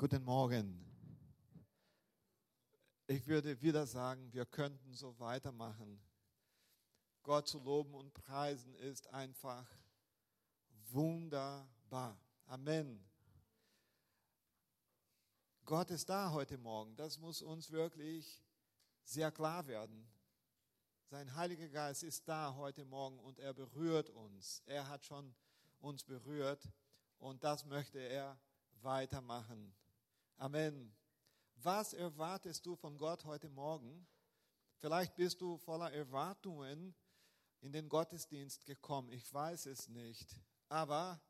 Guten Morgen. Ich würde wieder sagen, wir könnten so weitermachen. Gott zu loben und preisen ist einfach wunderbar. Amen. Gott ist da heute Morgen. Das muss uns wirklich sehr klar werden. Sein Heiliger Geist ist da heute Morgen und er berührt uns. Er hat schon uns berührt und das möchte er weitermachen. Amen. Was erwartest du von Gott heute Morgen? Vielleicht bist du voller Erwartungen in den Gottesdienst gekommen. Ich weiß es nicht. Aber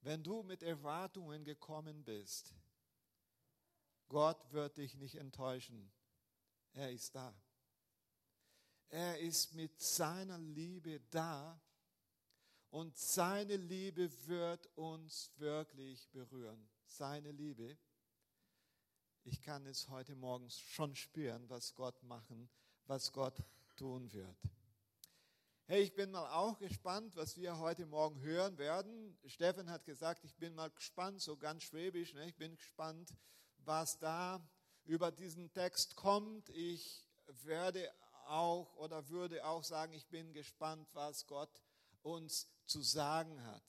wenn du mit Erwartungen gekommen bist, Gott wird dich nicht enttäuschen. Er ist da. Er ist mit seiner Liebe da und seine Liebe wird uns wirklich berühren. Seine Liebe ich kann es heute Morgen schon spüren, was Gott machen, was Gott tun wird. Hey, ich bin mal auch gespannt, was wir heute Morgen hören werden. Steffen hat gesagt, ich bin mal gespannt, so ganz schwäbisch. Ne? Ich bin gespannt, was da über diesen Text kommt. Ich werde auch oder würde auch sagen, ich bin gespannt, was Gott uns zu sagen hat.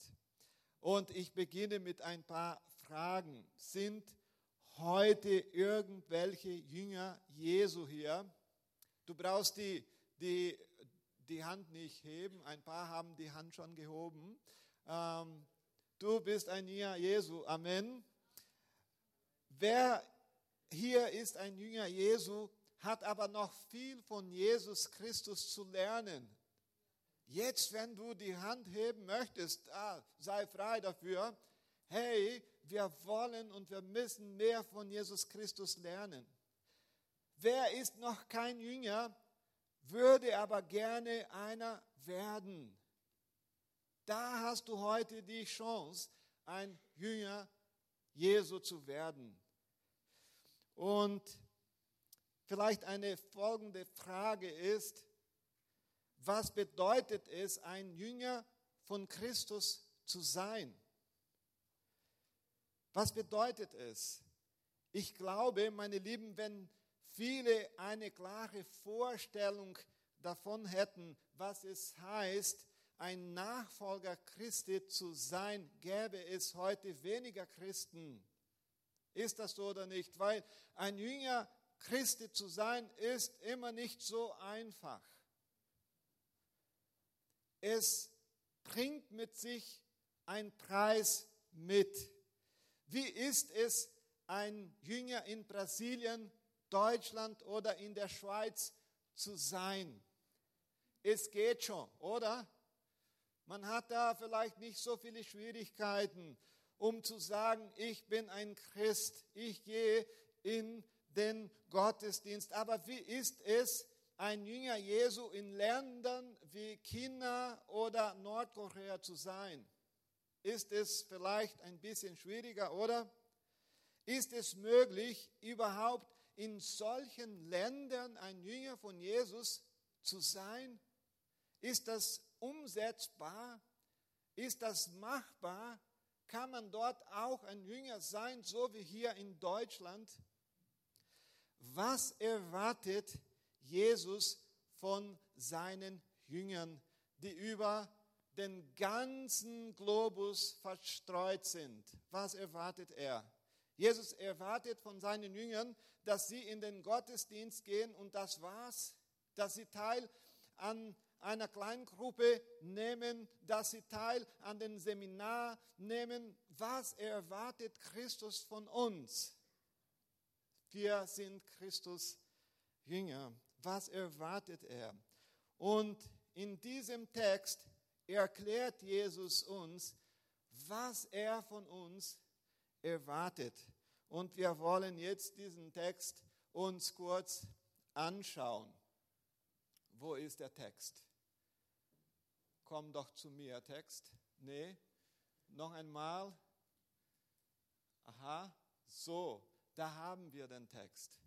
Und ich beginne mit ein paar Fragen. Sind heute irgendwelche Jünger Jesu hier. Du brauchst die, die, die Hand nicht heben. Ein paar haben die Hand schon gehoben. Ähm, du bist ein Jünger Jesu. Amen. Wer hier ist ein Jünger Jesu, hat aber noch viel von Jesus Christus zu lernen. Jetzt, wenn du die Hand heben möchtest, ah, sei frei dafür. Hey, wir wollen und wir müssen mehr von Jesus Christus lernen. Wer ist noch kein Jünger, würde aber gerne einer werden? Da hast du heute die Chance, ein Jünger Jesu zu werden. Und vielleicht eine folgende Frage ist, was bedeutet es, ein Jünger von Christus zu sein? Was bedeutet es? Ich glaube, meine Lieben, wenn viele eine klare Vorstellung davon hätten, was es heißt, ein Nachfolger Christi zu sein, gäbe es heute weniger Christen. Ist das so oder nicht? Weil ein Jünger Christi zu sein, ist immer nicht so einfach. Es bringt mit sich einen Preis mit. Wie ist es, ein Jünger in Brasilien, Deutschland oder in der Schweiz zu sein? Es geht schon, oder? Man hat da vielleicht nicht so viele Schwierigkeiten, um zu sagen, ich bin ein Christ, ich gehe in den Gottesdienst. Aber wie ist es, ein Jünger Jesu in Ländern wie China oder Nordkorea zu sein? Ist es vielleicht ein bisschen schwieriger, oder? Ist es möglich, überhaupt in solchen Ländern ein Jünger von Jesus zu sein? Ist das umsetzbar? Ist das machbar? Kann man dort auch ein Jünger sein, so wie hier in Deutschland? Was erwartet Jesus von seinen Jüngern, die über den ganzen Globus verstreut sind. Was erwartet er? Jesus erwartet von seinen Jüngern, dass sie in den Gottesdienst gehen und das war's, dass sie teil an einer kleinen Gruppe nehmen, dass sie teil an dem Seminar nehmen. Was erwartet Christus von uns? Wir sind Christus Jünger. Was erwartet er? Und in diesem Text erklärt Jesus uns, was er von uns erwartet. Und wir wollen jetzt diesen Text uns kurz anschauen. Wo ist der Text? Komm doch zu mir, Text. Nee, noch einmal. Aha, so, da haben wir den Text.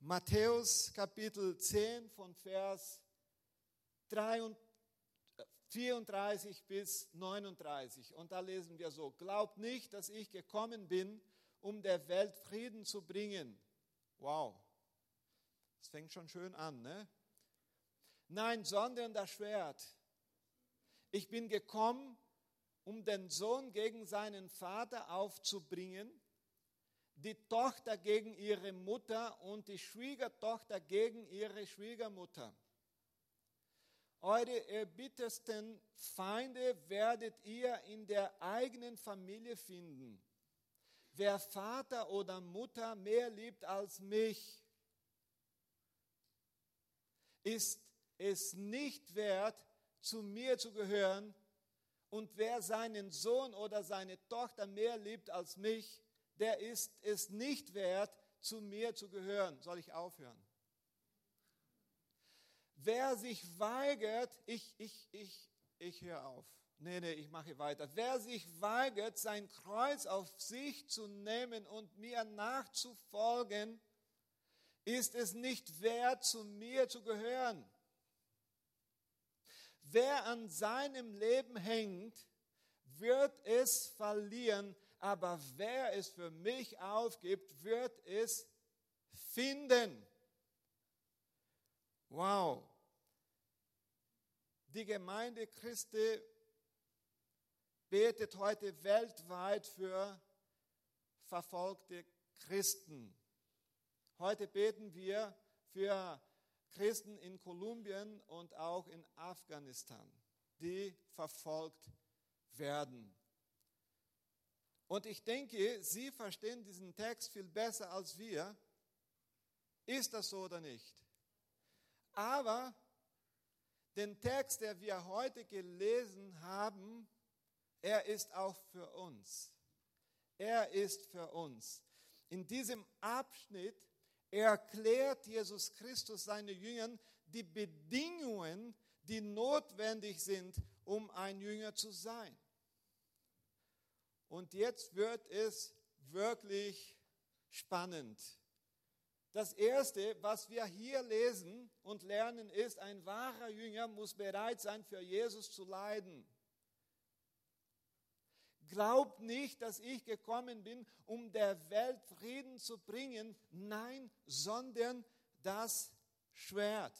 Matthäus Kapitel 10 von Vers 23 34 bis 39. Und da lesen wir so, glaubt nicht, dass ich gekommen bin, um der Welt Frieden zu bringen. Wow, das fängt schon schön an, ne? Nein, sondern das Schwert. Ich bin gekommen, um den Sohn gegen seinen Vater aufzubringen, die Tochter gegen ihre Mutter und die Schwiegertochter gegen ihre Schwiegermutter. Eure erbittersten Feinde werdet ihr in der eigenen Familie finden. Wer Vater oder Mutter mehr liebt als mich, ist es nicht wert, zu mir zu gehören. Und wer seinen Sohn oder seine Tochter mehr liebt als mich, der ist es nicht wert, zu mir zu gehören. Soll ich aufhören? Wer sich weigert, ich, ich, ich, ich höre auf. Nee, nee, ich mache weiter. Wer sich weigert, sein Kreuz auf sich zu nehmen und mir nachzufolgen, ist es nicht wert, zu mir zu gehören. Wer an seinem Leben hängt, wird es verlieren, aber wer es für mich aufgibt, wird es finden. Wow. Die Gemeinde Christi betet heute weltweit für verfolgte Christen. Heute beten wir für Christen in Kolumbien und auch in Afghanistan, die verfolgt werden. Und ich denke, Sie verstehen diesen Text viel besser als wir. Ist das so oder nicht? Aber den Text, der wir heute gelesen haben, er ist auch für uns. Er ist für uns. In diesem Abschnitt erklärt Jesus Christus seinen Jüngern die Bedingungen, die notwendig sind, um ein Jünger zu sein. Und jetzt wird es wirklich spannend. Das Erste, was wir hier lesen und lernen, ist, ein wahrer Jünger muss bereit sein, für Jesus zu leiden. Glaubt nicht, dass ich gekommen bin, um der Welt Frieden zu bringen. Nein, sondern das Schwert.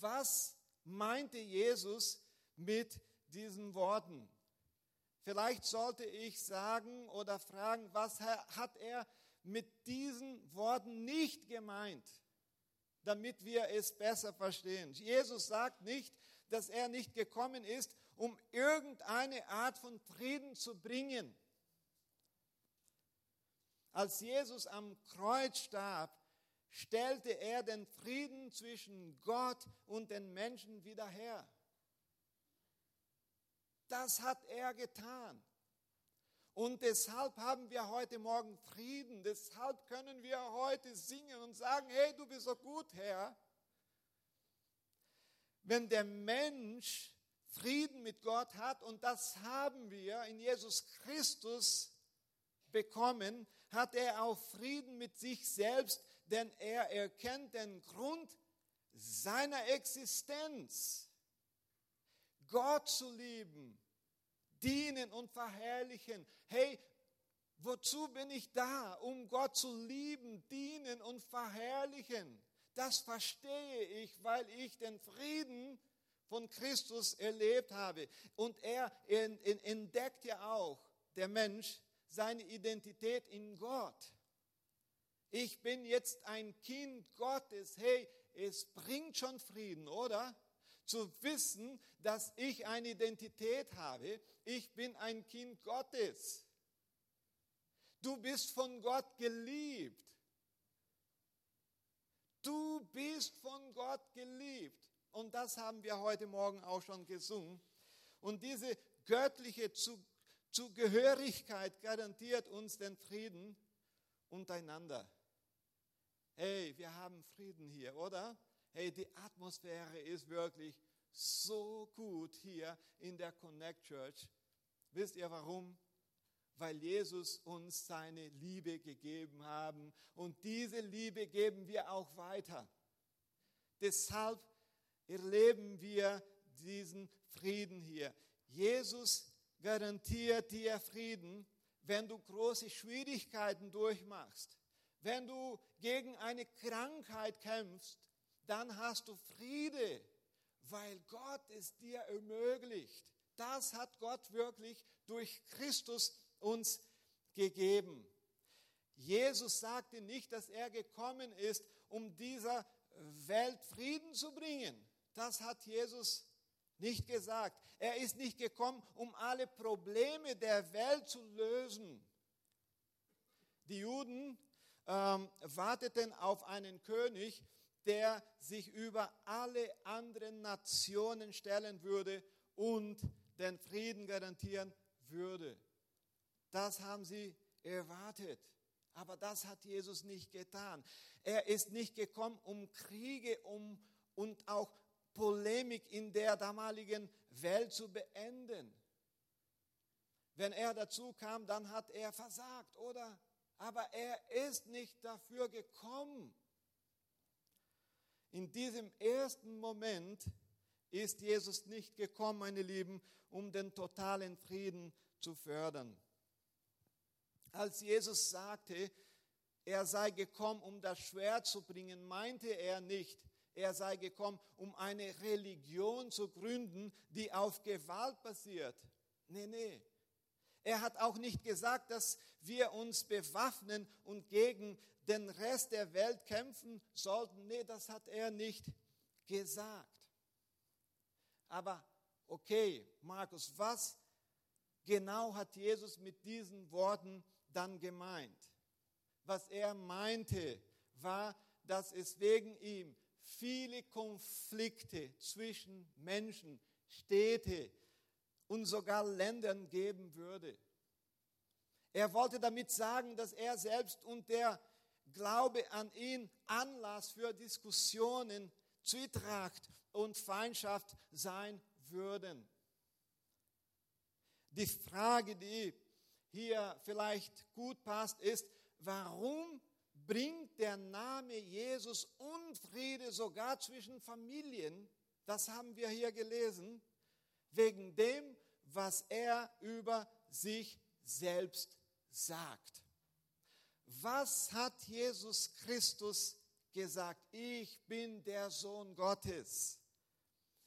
Was meinte Jesus mit diesen Worten? Vielleicht sollte ich sagen oder fragen, was hat er mit diesen Worten nicht gemeint, damit wir es besser verstehen. Jesus sagt nicht, dass er nicht gekommen ist, um irgendeine Art von Frieden zu bringen. Als Jesus am Kreuz starb, stellte er den Frieden zwischen Gott und den Menschen wieder her. Das hat er getan. Und deshalb haben wir heute Morgen Frieden. Deshalb können wir heute singen und sagen, hey, du bist so gut, Herr. Wenn der Mensch Frieden mit Gott hat, und das haben wir in Jesus Christus bekommen, hat er auch Frieden mit sich selbst, denn er erkennt den Grund seiner Existenz. Gott zu lieben, dienen und verherrlichen. Hey, wozu bin ich da? Um Gott zu lieben, dienen und verherrlichen. Das verstehe ich, weil ich den Frieden von Christus erlebt habe. Und er entdeckt ja auch, der Mensch, seine Identität in Gott. Ich bin jetzt ein Kind Gottes. Hey, es bringt schon Frieden, oder? Zu wissen, dass ich eine Identität habe. Ich bin ein Kind Gottes. Du bist von Gott geliebt. Du bist von Gott geliebt. Und das haben wir heute Morgen auch schon gesungen. Und diese göttliche Zugehörigkeit garantiert uns den Frieden untereinander. Hey, wir haben Frieden hier, oder? Hey, die Atmosphäre ist wirklich so gut hier in der Connect Church. Wisst ihr warum? Weil Jesus uns seine Liebe gegeben haben und diese Liebe geben wir auch weiter. Deshalb erleben wir diesen Frieden hier. Jesus garantiert dir Frieden, wenn du große Schwierigkeiten durchmachst. Wenn du gegen eine Krankheit kämpfst, dann hast du Friede, weil Gott es dir ermöglicht. Das hat Gott wirklich durch Christus uns gegeben. Jesus sagte nicht, dass er gekommen ist, um dieser Welt Frieden zu bringen. Das hat Jesus nicht gesagt. Er ist nicht gekommen, um alle Probleme der Welt zu lösen. Die Juden ähm, warteten auf einen König, der sich über alle anderen Nationen stellen würde und den Frieden garantieren würde. Das haben sie erwartet. Aber das hat Jesus nicht getan. Er ist nicht gekommen, um Kriege um, und auch Polemik in der damaligen Welt zu beenden. Wenn er dazu kam, dann hat er versagt, oder? Aber er ist nicht dafür gekommen. In diesem ersten Moment ist Jesus nicht gekommen, meine Lieben, um den totalen Frieden zu fördern. Als Jesus sagte, er sei gekommen, um das Schwert zu bringen, meinte er nicht, er sei gekommen, um eine Religion zu gründen, die auf Gewalt basiert. Nee, nee. Er hat auch nicht gesagt, dass wir uns bewaffnen und gegen den Rest der Welt kämpfen sollten. Nee, das hat er nicht gesagt. Aber okay, Markus, was genau hat Jesus mit diesen Worten dann gemeint? Was er meinte, war, dass es wegen ihm viele Konflikte zwischen Menschen, Städte und sogar Ländern geben würde. Er wollte damit sagen, dass er selbst und der Glaube an ihn Anlass für Diskussionen, Zwietracht und Feindschaft sein würden. Die Frage, die hier vielleicht gut passt, ist, warum bringt der Name Jesus Unfriede sogar zwischen Familien? Das haben wir hier gelesen, wegen dem, was er über sich selbst sagt. Was hat Jesus Christus gesagt? Ich bin der Sohn Gottes.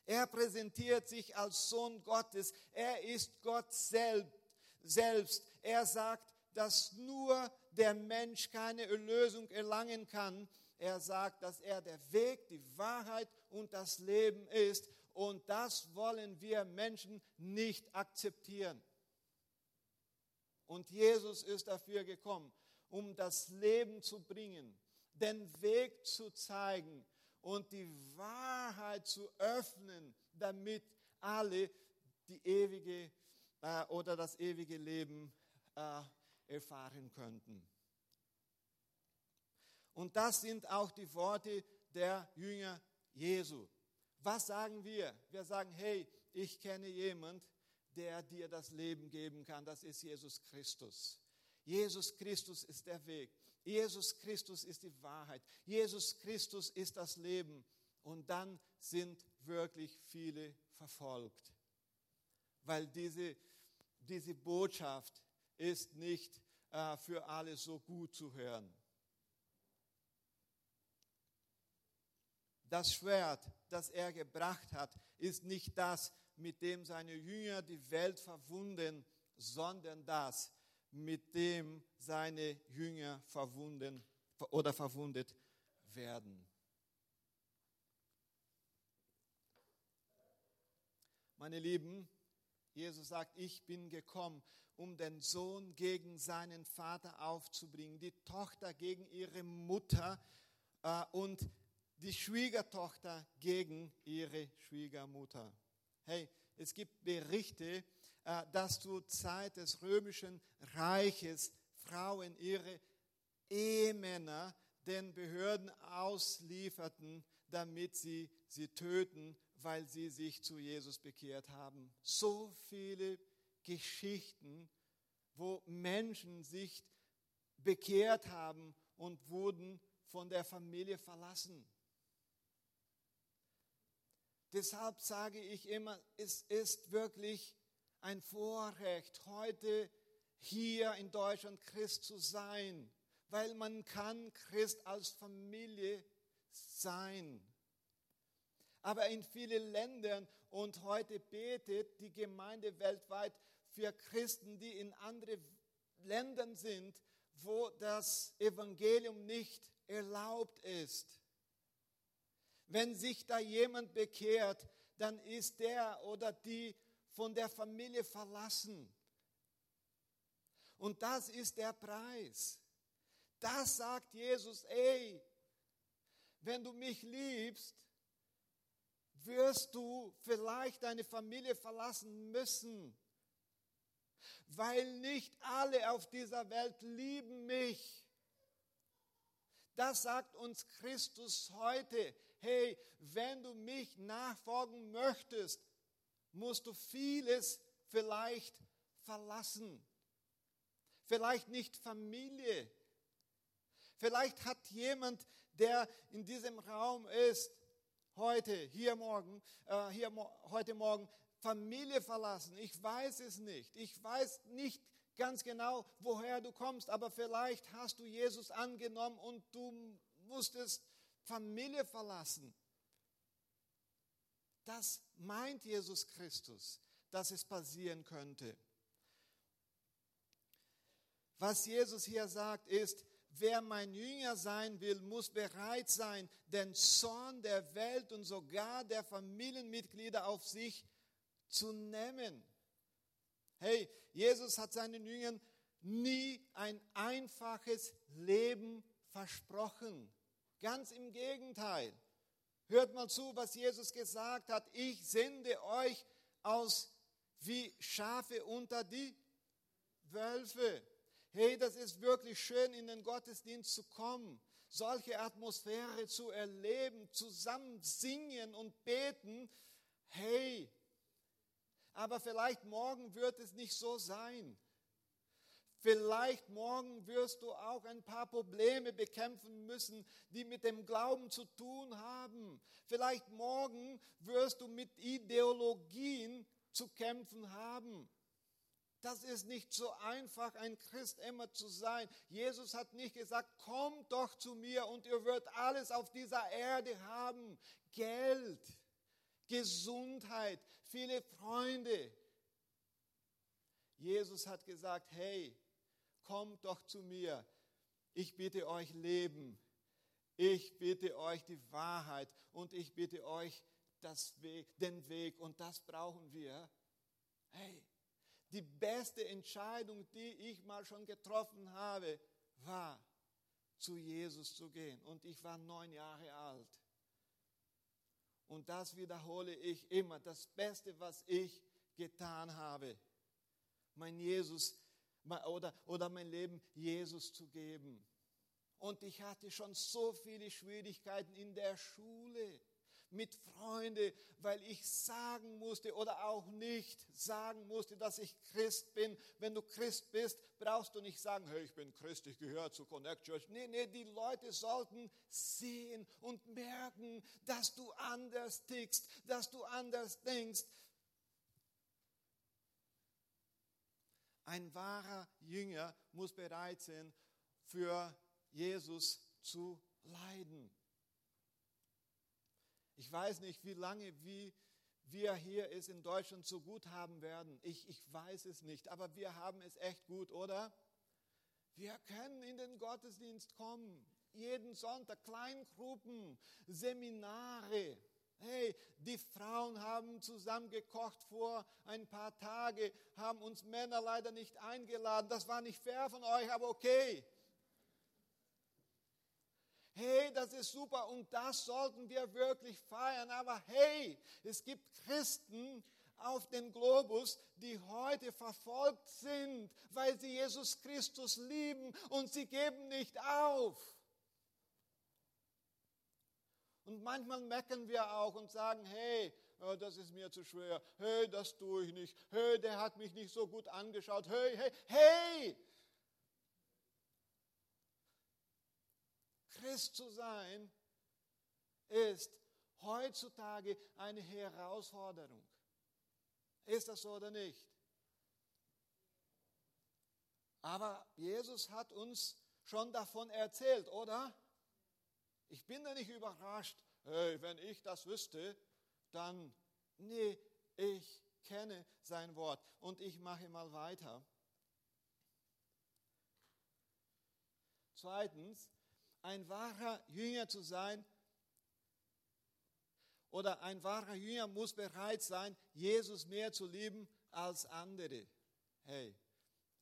Er präsentiert sich als Sohn Gottes. Er ist Gott selbst. Er sagt, dass nur der Mensch keine Erlösung erlangen kann. Er sagt, dass er der Weg, die Wahrheit und das Leben ist. Und das wollen wir Menschen nicht akzeptieren. Und Jesus ist dafür gekommen, um das Leben zu bringen, den Weg zu zeigen und die Wahrheit zu öffnen, damit alle die ewige äh, oder das ewige Leben äh, erfahren könnten. Und das sind auch die Worte der Jünger Jesu. Was sagen wir? Wir sagen, hey, ich kenne jemand, der dir das Leben geben kann. Das ist Jesus Christus. Jesus Christus ist der Weg. Jesus Christus ist die Wahrheit. Jesus Christus ist das Leben. Und dann sind wirklich viele verfolgt. Weil diese, diese Botschaft ist nicht äh, für alle so gut zu hören. Das Schwert, das er gebracht hat, ist nicht das, mit dem seine Jünger die Welt verwunden, sondern das, mit dem seine Jünger verwunden oder verwundet werden. Meine Lieben, Jesus sagt, ich bin gekommen, um den Sohn gegen seinen Vater aufzubringen, die Tochter gegen ihre Mutter äh, und die Schwiegertochter gegen ihre Schwiegermutter. Hey, es gibt Berichte, äh, dass zur Zeit des römischen Reiches Frauen ihre Ehemänner den Behörden auslieferten, damit sie sie töten, weil sie sich zu Jesus bekehrt haben. So viele Geschichten, wo Menschen sich bekehrt haben und wurden von der Familie verlassen. Deshalb sage ich immer, es ist wirklich ein Vorrecht, heute hier in Deutschland Christ zu sein, weil man kann Christ als Familie sein. Aber in vielen Ländern und heute betet die Gemeinde weltweit für Christen, die in anderen Ländern sind, wo das Evangelium nicht erlaubt ist. Wenn sich da jemand bekehrt, dann ist der oder die von der Familie verlassen. Und das ist der Preis. Das sagt Jesus, ey, wenn du mich liebst, wirst du vielleicht deine Familie verlassen müssen, weil nicht alle auf dieser Welt lieben mich. Das sagt uns Christus heute. Hey, wenn du mich nachfolgen möchtest, musst du vieles vielleicht verlassen. Vielleicht nicht Familie. Vielleicht hat jemand, der in diesem Raum ist, heute, hier morgen, äh, hier heute Morgen Familie verlassen. Ich weiß es nicht. Ich weiß nicht ganz genau, woher du kommst, aber vielleicht hast du Jesus angenommen und du musstest Familie verlassen. Das meint Jesus Christus, dass es passieren könnte. Was Jesus hier sagt, ist, wer mein Jünger sein will, muss bereit sein, den Zorn der Welt und sogar der Familienmitglieder auf sich zu nehmen. Hey, Jesus hat seinen Jüngern nie ein einfaches Leben versprochen. Ganz im Gegenteil. Hört mal zu, was Jesus gesagt hat. Ich sende euch aus wie Schafe unter die Wölfe. Hey, das ist wirklich schön, in den Gottesdienst zu kommen, solche Atmosphäre zu erleben, zusammen singen und beten. Hey, aber vielleicht morgen wird es nicht so sein. Vielleicht morgen wirst du auch ein paar Probleme bekämpfen müssen, die mit dem Glauben zu tun haben. Vielleicht morgen wirst du mit Ideologien zu kämpfen haben. Das ist nicht so einfach, ein Christ immer zu sein. Jesus hat nicht gesagt, kommt doch zu mir und ihr werdet alles auf dieser Erde haben. Geld, Gesundheit, viele Freunde. Jesus hat gesagt, hey, kommt doch zu mir. Ich bitte euch Leben. Ich bitte euch die Wahrheit und ich bitte euch Weg, den Weg und das brauchen wir. Hey, die beste Entscheidung, die ich mal schon getroffen habe, war, zu Jesus zu gehen. Und ich war neun Jahre alt. Und das wiederhole ich immer. Das Beste, was ich getan habe, mein Jesus oder, oder mein Leben Jesus zu geben. Und ich hatte schon so viele Schwierigkeiten in der Schule mit Freunden, weil ich sagen musste oder auch nicht sagen musste, dass ich Christ bin. Wenn du Christ bist, brauchst du nicht sagen, hey, ich bin Christ, ich gehöre zu Connect Church. Nee, nee, die Leute sollten sehen und merken, dass du anders tickst, dass du anders denkst. Ein wahrer Jünger muss bereit sein, für Jesus zu leiden. Ich weiß nicht, wie lange wie wir hier es in Deutschland so gut haben werden. Ich, ich weiß es nicht, aber wir haben es echt gut, oder? Wir können in den Gottesdienst kommen, jeden Sonntag, Kleingruppen, Seminare. Hey, die Frauen haben zusammen gekocht vor ein paar Tagen, haben uns Männer leider nicht eingeladen. Das war nicht fair von euch, aber okay hey, das ist super und das sollten wir wirklich feiern. Aber hey, es gibt Christen auf dem Globus, die heute verfolgt sind, weil sie Jesus Christus lieben und sie geben nicht auf. Und manchmal meckern wir auch und sagen, hey, oh, das ist mir zu schwer, hey, das tue ich nicht, hey, der hat mich nicht so gut angeschaut, hey, hey, hey, Christ zu sein, ist heutzutage eine Herausforderung. Ist das so oder nicht? Aber Jesus hat uns schon davon erzählt, oder? Ich bin da nicht überrascht, hey, wenn ich das wüsste, dann, nee, ich kenne sein Wort. Und ich mache mal weiter. Zweitens, ein wahrer Jünger zu sein oder ein wahrer Jünger muss bereit sein, Jesus mehr zu lieben als andere. Hey,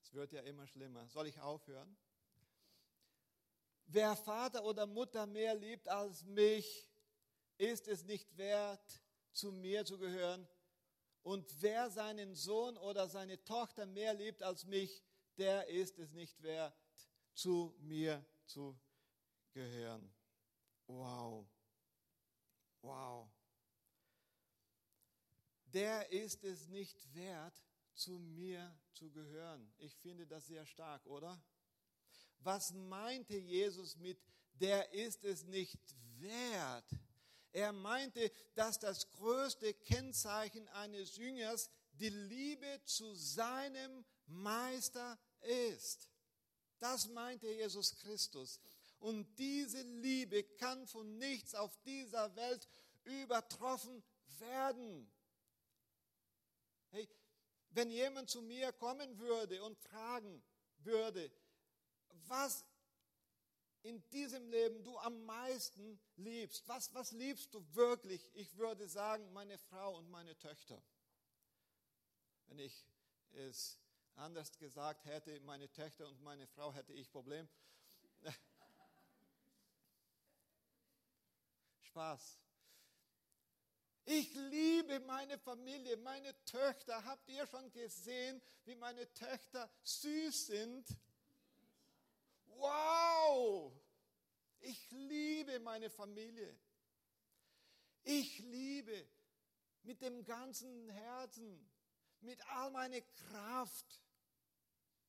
es wird ja immer schlimmer. Soll ich aufhören? Wer Vater oder Mutter mehr liebt als mich, ist es nicht wert, zu mir zu gehören. Und wer seinen Sohn oder seine Tochter mehr liebt als mich, der ist es nicht wert, zu mir zu gehören. Wow. Wow. Der ist es nicht wert, zu mir zu gehören. Ich finde das sehr stark, oder? Was meinte Jesus mit, der ist es nicht wert? Er meinte, dass das größte Kennzeichen eines Jüngers die Liebe zu seinem Meister ist. Das meinte Jesus Christus. Und diese Liebe kann von nichts auf dieser Welt übertroffen werden. Hey, wenn jemand zu mir kommen würde und fragen würde, was in diesem Leben du am meisten liebst, was, was liebst du wirklich? Ich würde sagen, meine Frau und meine Töchter. Wenn ich es anders gesagt hätte, meine Töchter und meine Frau, hätte ich Problem. Spaß. Ich liebe meine Familie, meine Töchter. Habt ihr schon gesehen, wie meine Töchter süß sind? Wow! Ich liebe meine Familie. Ich liebe mit dem ganzen Herzen, mit all meiner Kraft,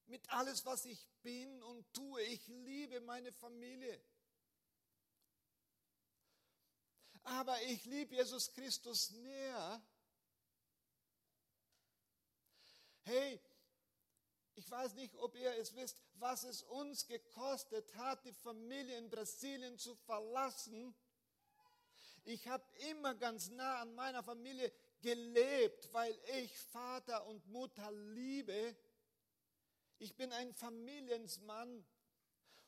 mit alles, was ich bin und tue. Ich liebe meine Familie. aber ich liebe Jesus Christus näher. Hey, ich weiß nicht, ob ihr es wisst, was es uns gekostet hat, die Familie in Brasilien zu verlassen. Ich habe immer ganz nah an meiner Familie gelebt, weil ich Vater und Mutter liebe. Ich bin ein Familiensmann.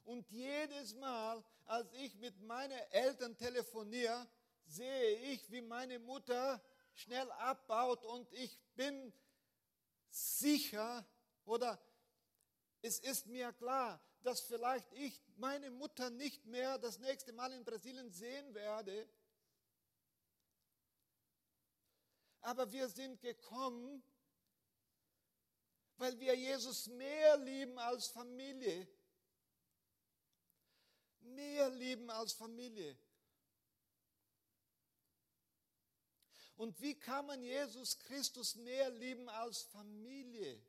Und jedes Mal, als ich mit meinen Eltern telefoniere, sehe ich, wie meine Mutter schnell abbaut und ich bin sicher oder es ist mir klar, dass vielleicht ich meine Mutter nicht mehr das nächste Mal in Brasilien sehen werde. Aber wir sind gekommen, weil wir Jesus mehr lieben als Familie. Mehr lieben als Familie. Und wie kann man Jesus Christus mehr lieben als Familie?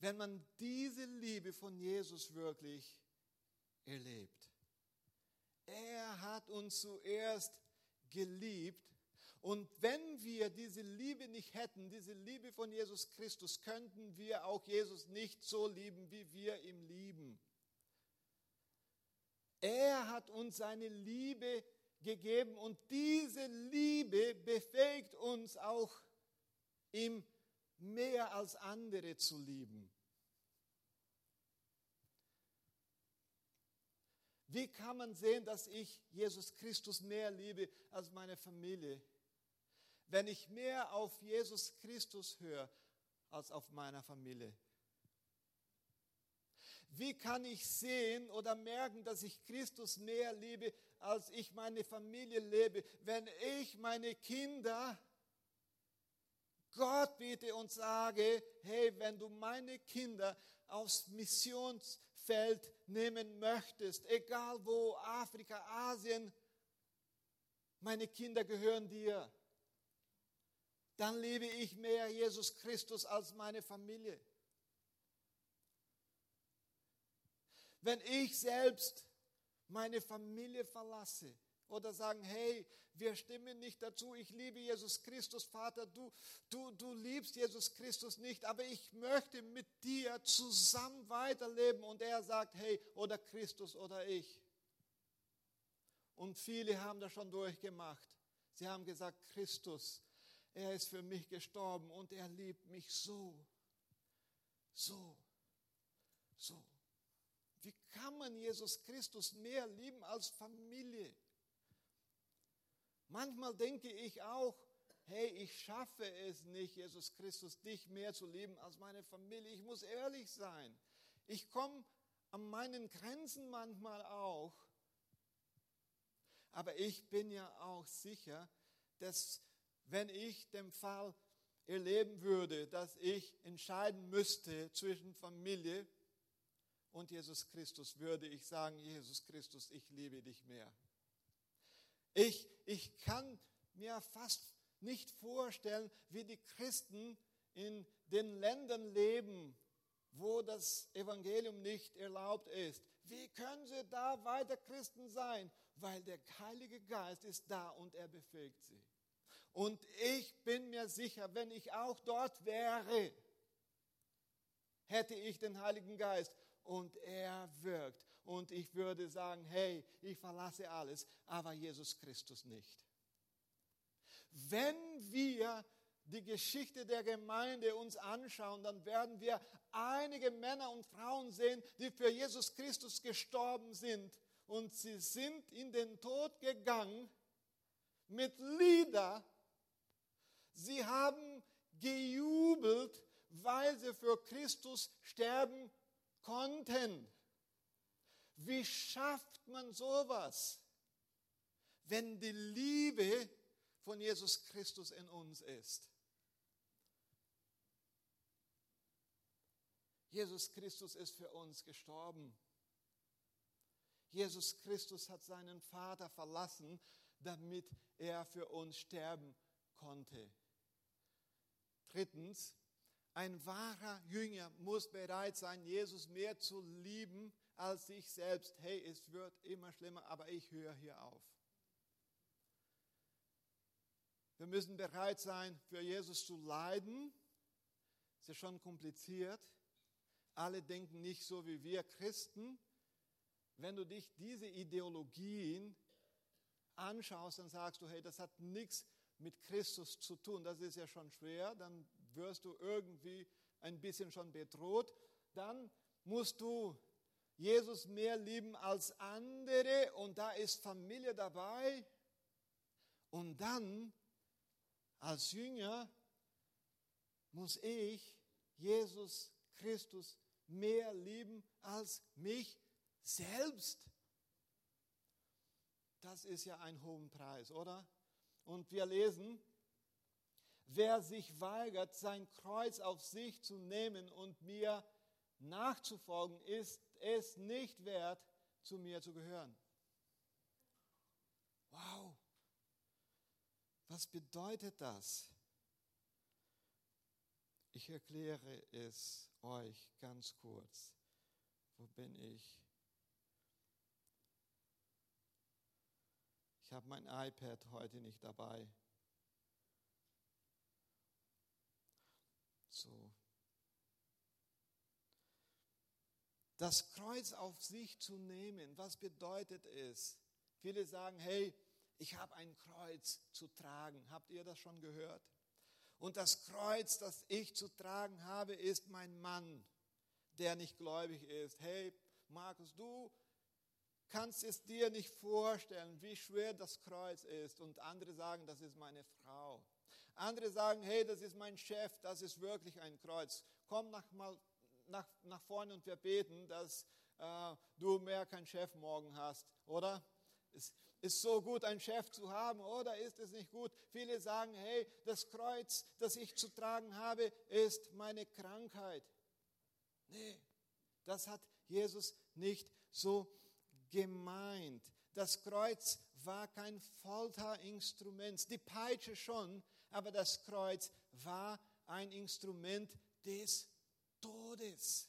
Wenn man diese Liebe von Jesus wirklich erlebt. Er hat uns zuerst geliebt. Und wenn wir diese Liebe nicht hätten, diese Liebe von Jesus Christus, könnten wir auch Jesus nicht so lieben, wie wir ihn lieben. Er hat uns seine Liebe gegeben und diese Liebe befähigt uns auch, ihm mehr als andere zu lieben. Wie kann man sehen, dass ich Jesus Christus mehr liebe als meine Familie? Wenn ich mehr auf Jesus Christus höre als auf meiner Familie. Wie kann ich sehen oder merken, dass ich Christus mehr liebe, als ich meine Familie lebe, wenn ich meine Kinder Gott bitte und sage, hey, wenn du meine Kinder aufs Missionsfeld nehmen möchtest, egal wo, Afrika, Asien, meine Kinder gehören dir, dann liebe ich mehr Jesus Christus als meine Familie. Wenn ich selbst meine Familie verlasse, Oder sagen, hey, wir stimmen nicht dazu, ich liebe Jesus Christus, Vater, du, du, du liebst Jesus Christus nicht, aber ich möchte mit dir zusammen weiterleben. Und er sagt, hey, oder Christus oder ich. Und viele haben das schon durchgemacht. Sie haben gesagt, Christus, er ist für mich gestorben und er liebt mich so, so, so. Wie kann man Jesus Christus mehr lieben als Familie? Manchmal denke ich auch, hey, ich schaffe es nicht, Jesus Christus, dich mehr zu lieben als meine Familie. Ich muss ehrlich sein. Ich komme an meinen Grenzen manchmal auch. Aber ich bin ja auch sicher, dass wenn ich den Fall erleben würde, dass ich entscheiden müsste zwischen Familie und Jesus Christus, würde ich sagen, Jesus Christus, ich liebe dich mehr. Ich, ich kann mir fast nicht vorstellen, wie die Christen in den Ländern leben, wo das Evangelium nicht erlaubt ist. Wie können sie da weiter Christen sein? Weil der Heilige Geist ist da und er befähigt sie. Und ich bin mir sicher, wenn ich auch dort wäre, hätte ich den Heiligen Geist und er wirkt und ich würde sagen, hey, ich verlasse alles, aber Jesus Christus nicht. Wenn wir die Geschichte der Gemeinde uns anschauen, dann werden wir einige Männer und Frauen sehen, die für Jesus Christus gestorben sind. Und sie sind in den Tod gegangen mit Lieder. Sie haben gejubelt, weil sie für Christus sterben konnten. Wie schafft man sowas, wenn die Liebe von Jesus Christus in uns ist? Jesus Christus ist für uns gestorben. Jesus Christus hat seinen Vater verlassen, damit er für uns sterben konnte. Drittens, ein wahrer Jünger muss bereit sein, Jesus mehr zu lieben als sich selbst. Hey, es wird immer schlimmer, aber ich höre hier auf. Wir müssen bereit sein, für Jesus zu leiden. Ist schon kompliziert. Alle denken nicht so wie wir Christen. Wenn du dich diese Ideologien anschaust, dann sagst du, hey, das hat nichts mit Christus zu tun. Das ist ja schon schwer. Dann wirst du irgendwie ein bisschen schon bedroht. Dann musst du Jesus mehr lieben als andere und da ist Familie dabei. Und dann als Jünger muss ich Jesus Christus mehr lieben als mich selbst. Das ist ja ein hoher Preis, oder? Und wir lesen, wer sich weigert, sein Kreuz auf sich zu nehmen und mir nachzufolgen, ist es nicht wert, zu mir zu gehören. Wow, was bedeutet das? Ich erkläre es euch ganz kurz. Wo bin ich? Ich habe mein iPad heute nicht dabei. So, das Kreuz auf sich zu nehmen, was bedeutet es? Viele sagen, hey, ich habe ein Kreuz zu tragen. Habt ihr das schon gehört? Und das Kreuz, das ich zu tragen habe, ist mein Mann, der nicht gläubig ist. Hey, Markus, du kannst es dir nicht vorstellen, wie schwer das Kreuz ist. Und andere sagen, das ist meine Frau. Andere sagen, hey, das ist mein Chef, das ist wirklich ein Kreuz. Komm nach, mal nach, nach vorne und wir beten, dass äh, du mehr keinen Chef morgen hast, oder? Es ist so gut, einen Chef zu haben, oder ist es nicht gut? Viele sagen, hey, das Kreuz, das ich zu tragen habe, ist meine Krankheit. Nee, das hat Jesus nicht so gemeint. Das Kreuz war kein Folterinstrument, die Peitsche schon, aber das Kreuz war ein Instrument des Todes.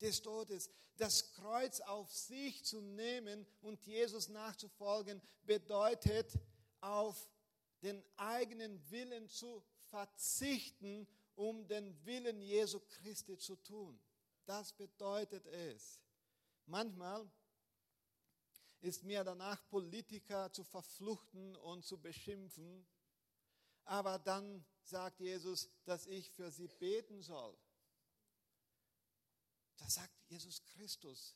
des Todes. Das Kreuz auf sich zu nehmen und Jesus nachzufolgen, bedeutet auf den eigenen Willen zu verzichten, um den Willen Jesu Christi zu tun. Das bedeutet es. Manchmal ist mir danach, Politiker zu verfluchten und zu beschimpfen, aber dann sagt Jesus, dass ich für sie beten soll. Das sagt Jesus Christus.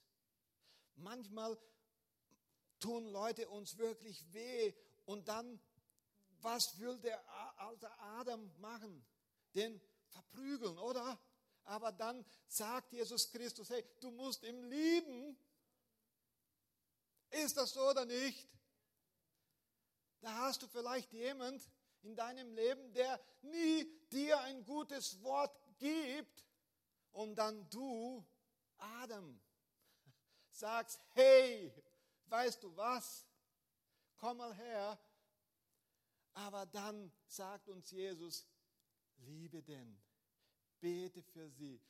Manchmal tun Leute uns wirklich weh und dann, was will der alte Adam machen? Den verprügeln, oder? Aber dann sagt Jesus Christus, hey, du musst ihm lieben. Ist das so oder nicht? Da hast du vielleicht jemand in deinem Leben, der nie dir ein gutes Wort gibt und dann du, Adam, sagst, hey, weißt du was? Komm mal her. Aber dann sagt uns Jesus, liebe denn, bete für sie,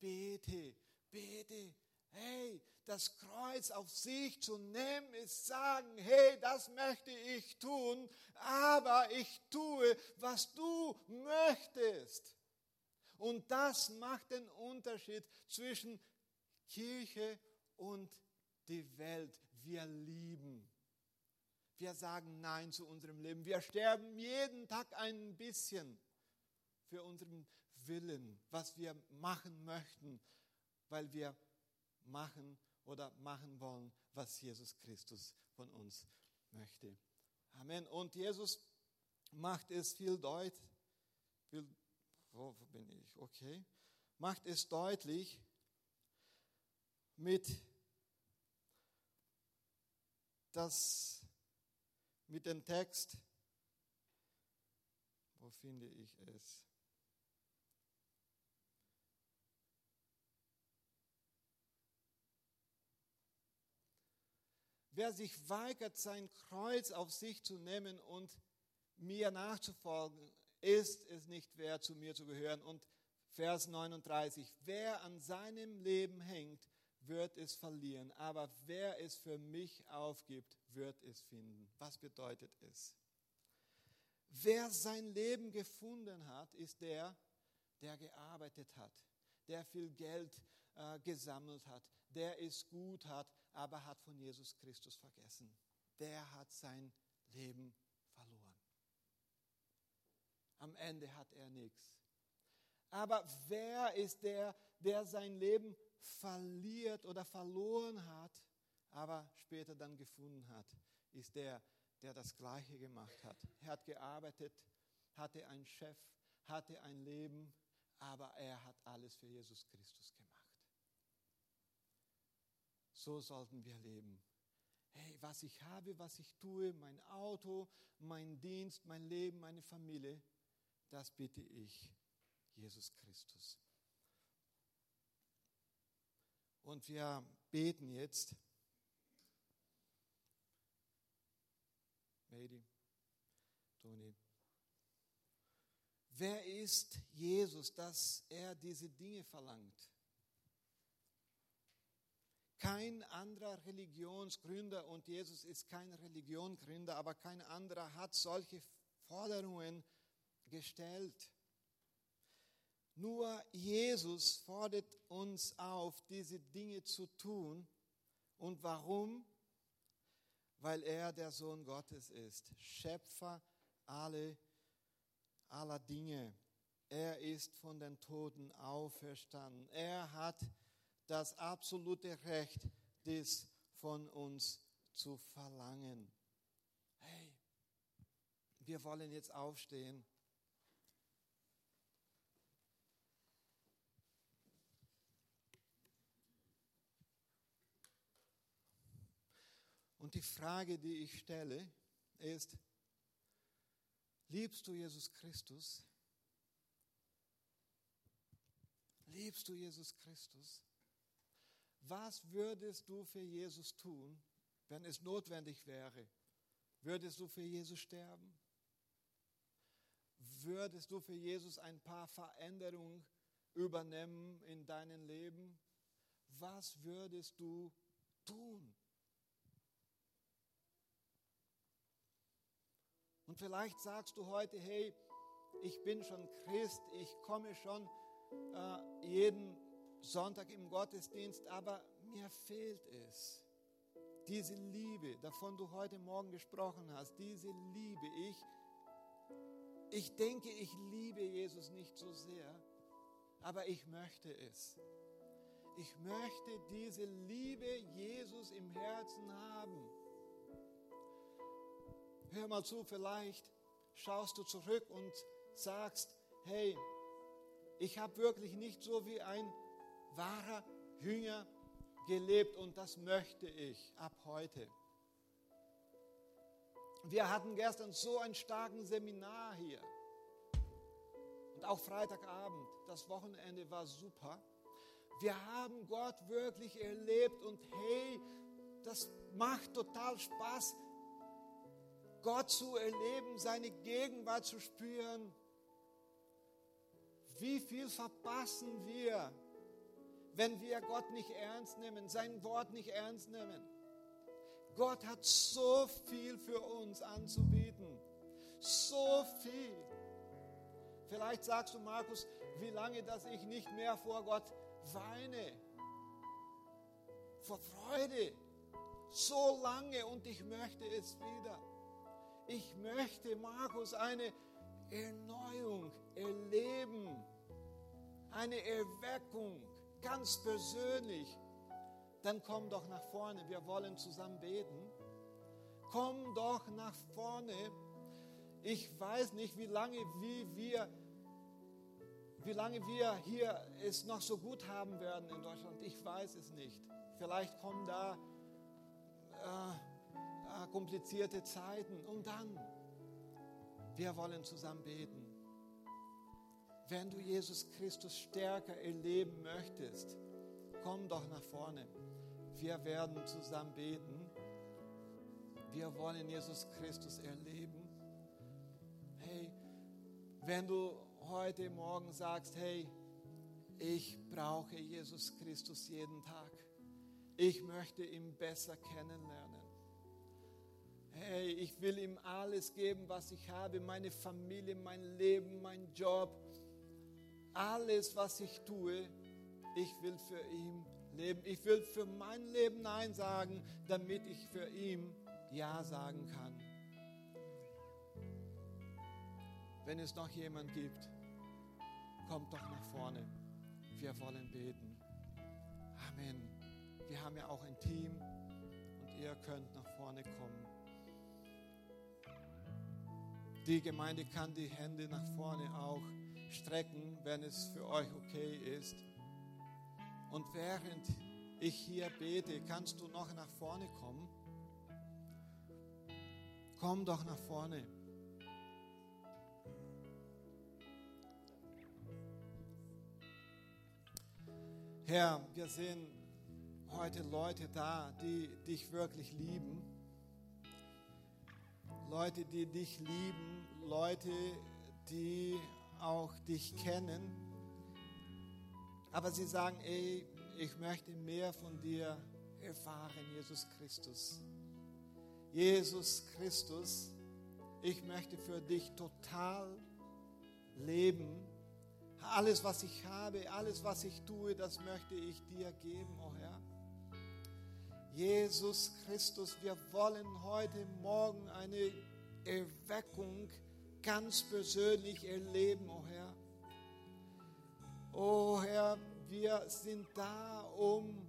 bete, bete. Hey, das Kreuz auf sich zu nehmen, ist sagen, hey, das möchte ich tun, aber ich tue, was du möchtest. Und das macht den Unterschied zwischen Kirche und die Welt. Wir lieben. Wir sagen Nein zu unserem Leben. Wir sterben jeden Tag ein bisschen für unseren Willen, was wir machen möchten, weil wir machen oder machen wollen, was Jesus Christus von uns möchte. Amen. Und Jesus macht es viel deutlich. Wo, bin ich? Okay. Macht es deutlich mit, das, mit dem Text. Wo finde ich es? Wer sich weigert, sein Kreuz auf sich zu nehmen und mir nachzufolgen, ist es nicht wert, zu mir zu gehören. Und Vers 39, wer an seinem Leben hängt, wird es verlieren, aber wer es für mich aufgibt, wird es finden. Was bedeutet es? Wer sein Leben gefunden hat, ist der, der gearbeitet hat, der viel Geld äh, gesammelt hat, der es gut hat, aber hat von Jesus Christus vergessen. Der hat sein Leben verloren. Am Ende hat er nichts. Aber wer ist der, der sein Leben verliert oder verloren hat, aber später dann gefunden hat? Ist der, der das Gleiche gemacht hat. Er hat gearbeitet, hatte einen Chef, hatte ein Leben, aber er hat alles für Jesus Christus gemacht. So sollten wir leben. Hey, was ich habe, was ich tue, mein Auto, mein Dienst, mein Leben, meine Familie, das bitte ich Jesus Christus. Und wir beten jetzt. Mady, Toni. Wer ist Jesus, dass er diese Dinge verlangt? Kein anderer Religionsgründer, und Jesus ist kein Religionsgründer, aber kein anderer hat solche Forderungen gestellt. Nur Jesus fordert uns auf, diese Dinge zu tun. Und warum? Weil er der Sohn Gottes ist, Schöpfer alle, aller Dinge. Er ist von den Toten auferstanden. Er hat das absolute Recht, dies von uns zu verlangen. Hey, wir wollen jetzt aufstehen. Und die Frage, die ich stelle, ist, liebst du Jesus Christus? Liebst du Jesus Christus? Was würdest du für Jesus tun, wenn es notwendig wäre? Würdest du für Jesus sterben? Würdest du für Jesus ein paar Veränderungen übernehmen in deinem Leben? was würdest du tun? Und vielleicht sagst du heute, hey, ich bin schon Christ, ich komme schon äh, jeden Sonntag im Gottesdienst, aber mir fehlt es. Diese Liebe, davon du heute Morgen gesprochen hast, diese Liebe, ich, ich denke, ich liebe Jesus nicht so sehr, aber ich möchte es. Ich möchte diese Liebe Jesus im Herzen haben. Hör mal zu, vielleicht schaust du zurück und sagst, hey, ich habe wirklich nicht so wie ein wahrer Jünger gelebt und das möchte ich ab heute. Wir hatten gestern so ein starken Seminar hier. Und auch Freitagabend, das Wochenende war super. Wir haben Gott wirklich erlebt und hey, das macht total Spaß, Gott zu erleben, seine Gegenwart zu spüren. Wie viel verpassen wir, wenn wir Gott nicht ernst nehmen, sein Wort nicht ernst nehmen? Gott hat so viel für uns anzubieten. So viel. Vielleicht sagst du, Markus, wie lange, dass ich nicht mehr vor Gott weine. Vor Freude. So lange und ich möchte es wieder. Ich möchte, Markus, eine Erneuung erleben. Eine Erweckung, ganz persönlich. Dann komm doch nach vorne. Wir wollen zusammen beten. Komm doch nach vorne ich weiß nicht, wie lange wie wir, wie lange wir hier es noch so gut haben werden in Deutschland. Ich weiß es nicht. Vielleicht kommen da äh, äh, komplizierte Zeiten. Und dann, wir wollen zusammen beten. Wenn du Jesus Christus stärker erleben möchtest, komm doch nach vorne. Wir werden zusammen beten. Wir wollen Jesus Christus erleben. Wenn du heute Morgen sagst, hey, ich brauche Jesus Christus jeden Tag. Ich möchte ihn besser kennenlernen. Hey, ich will ihm alles geben, was ich habe, meine Familie, mein Leben, mein Job, alles, was ich tue, ich will für ihn leben. Ich will für mein Leben Nein sagen, damit ich für ihn Ja sagen kann. Wenn es noch jemand gibt, kommt doch nach vorne. Wir wollen beten. Amen. Wir haben ja auch ein Team und ihr könnt nach vorne kommen. Die Gemeinde kann die Hände nach vorne auch strecken, wenn es für euch okay ist. Und während ich hier bete, kannst du noch nach vorne kommen. Komm doch nach vorne. Herr, wir sehen heute Leute da, die dich wirklich lieben. Leute, die dich lieben, Leute, die auch dich kennen. Aber sie sagen, ey, ich möchte mehr von dir erfahren, Jesus Christus. Jesus Christus, ich möchte für dich total leben alles, was ich habe, alles, was ich tue, das möchte ich dir geben, oh Herr. Jesus Christus, wir wollen heute Morgen eine Erweckung ganz persönlich erleben, oh Herr. Oh Herr, wir sind da, um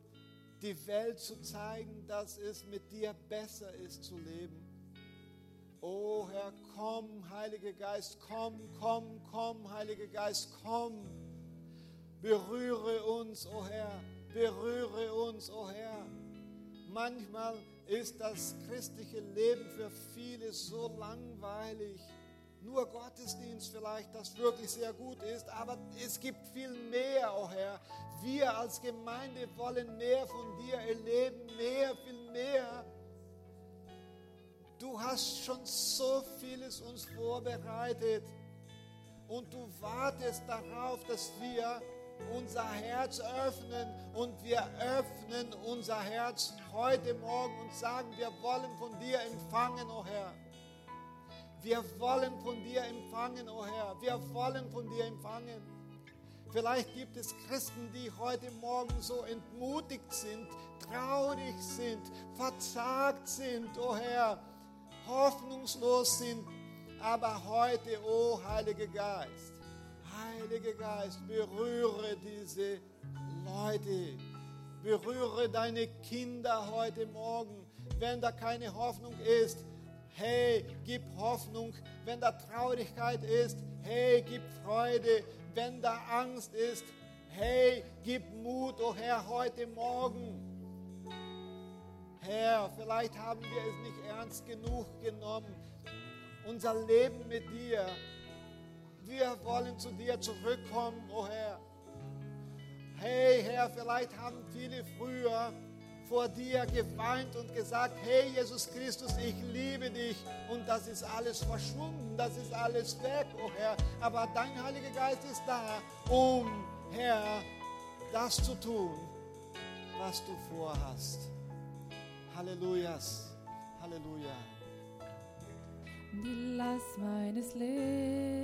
die Welt zu zeigen, dass es mit dir besser ist zu leben. Oh Herr, komm, Heiliger Geist, komm, komm, komm, Heiliger Geist, komm. Berühre uns, oh Herr, berühre uns, oh Herr. Manchmal ist das christliche Leben für viele so langweilig. Nur Gottesdienst vielleicht, das wirklich sehr gut ist, aber es gibt viel mehr, oh Herr. Wir als Gemeinde wollen mehr von dir erleben, mehr, viel mehr. Du hast schon so vieles uns vorbereitet und du wartest darauf, dass wir unser Herz öffnen und wir öffnen unser Herz heute Morgen und sagen, wir wollen von dir empfangen, o oh Herr. Wir wollen von dir empfangen, o oh Herr. Wir wollen von dir empfangen. Vielleicht gibt es Christen, die heute Morgen so entmutigt sind, traurig sind, verzagt sind, o oh Herr, hoffnungslos sind. Aber heute, o oh Heiliger Geist, Heiliger Geist, berühre diese Leute, berühre deine Kinder heute Morgen, wenn da keine Hoffnung ist. Hey, gib Hoffnung, wenn da Traurigkeit ist. Hey, gib Freude, wenn da Angst ist. Hey, gib Mut, oh Herr, heute Morgen. Herr, vielleicht haben wir es nicht ernst genug genommen. Unser Leben mit dir wir wollen zu dir zurückkommen, o oh Herr. Hey Herr, vielleicht haben viele früher vor dir geweint und gesagt, hey Jesus Christus, ich liebe dich. Und das ist alles verschwunden, das ist alles weg, oh Herr. Aber dein Heiliger Geist ist da, um, Herr, das zu tun, was du vorhast. Hallelujah. Halleluja. Die Last meines Lebens.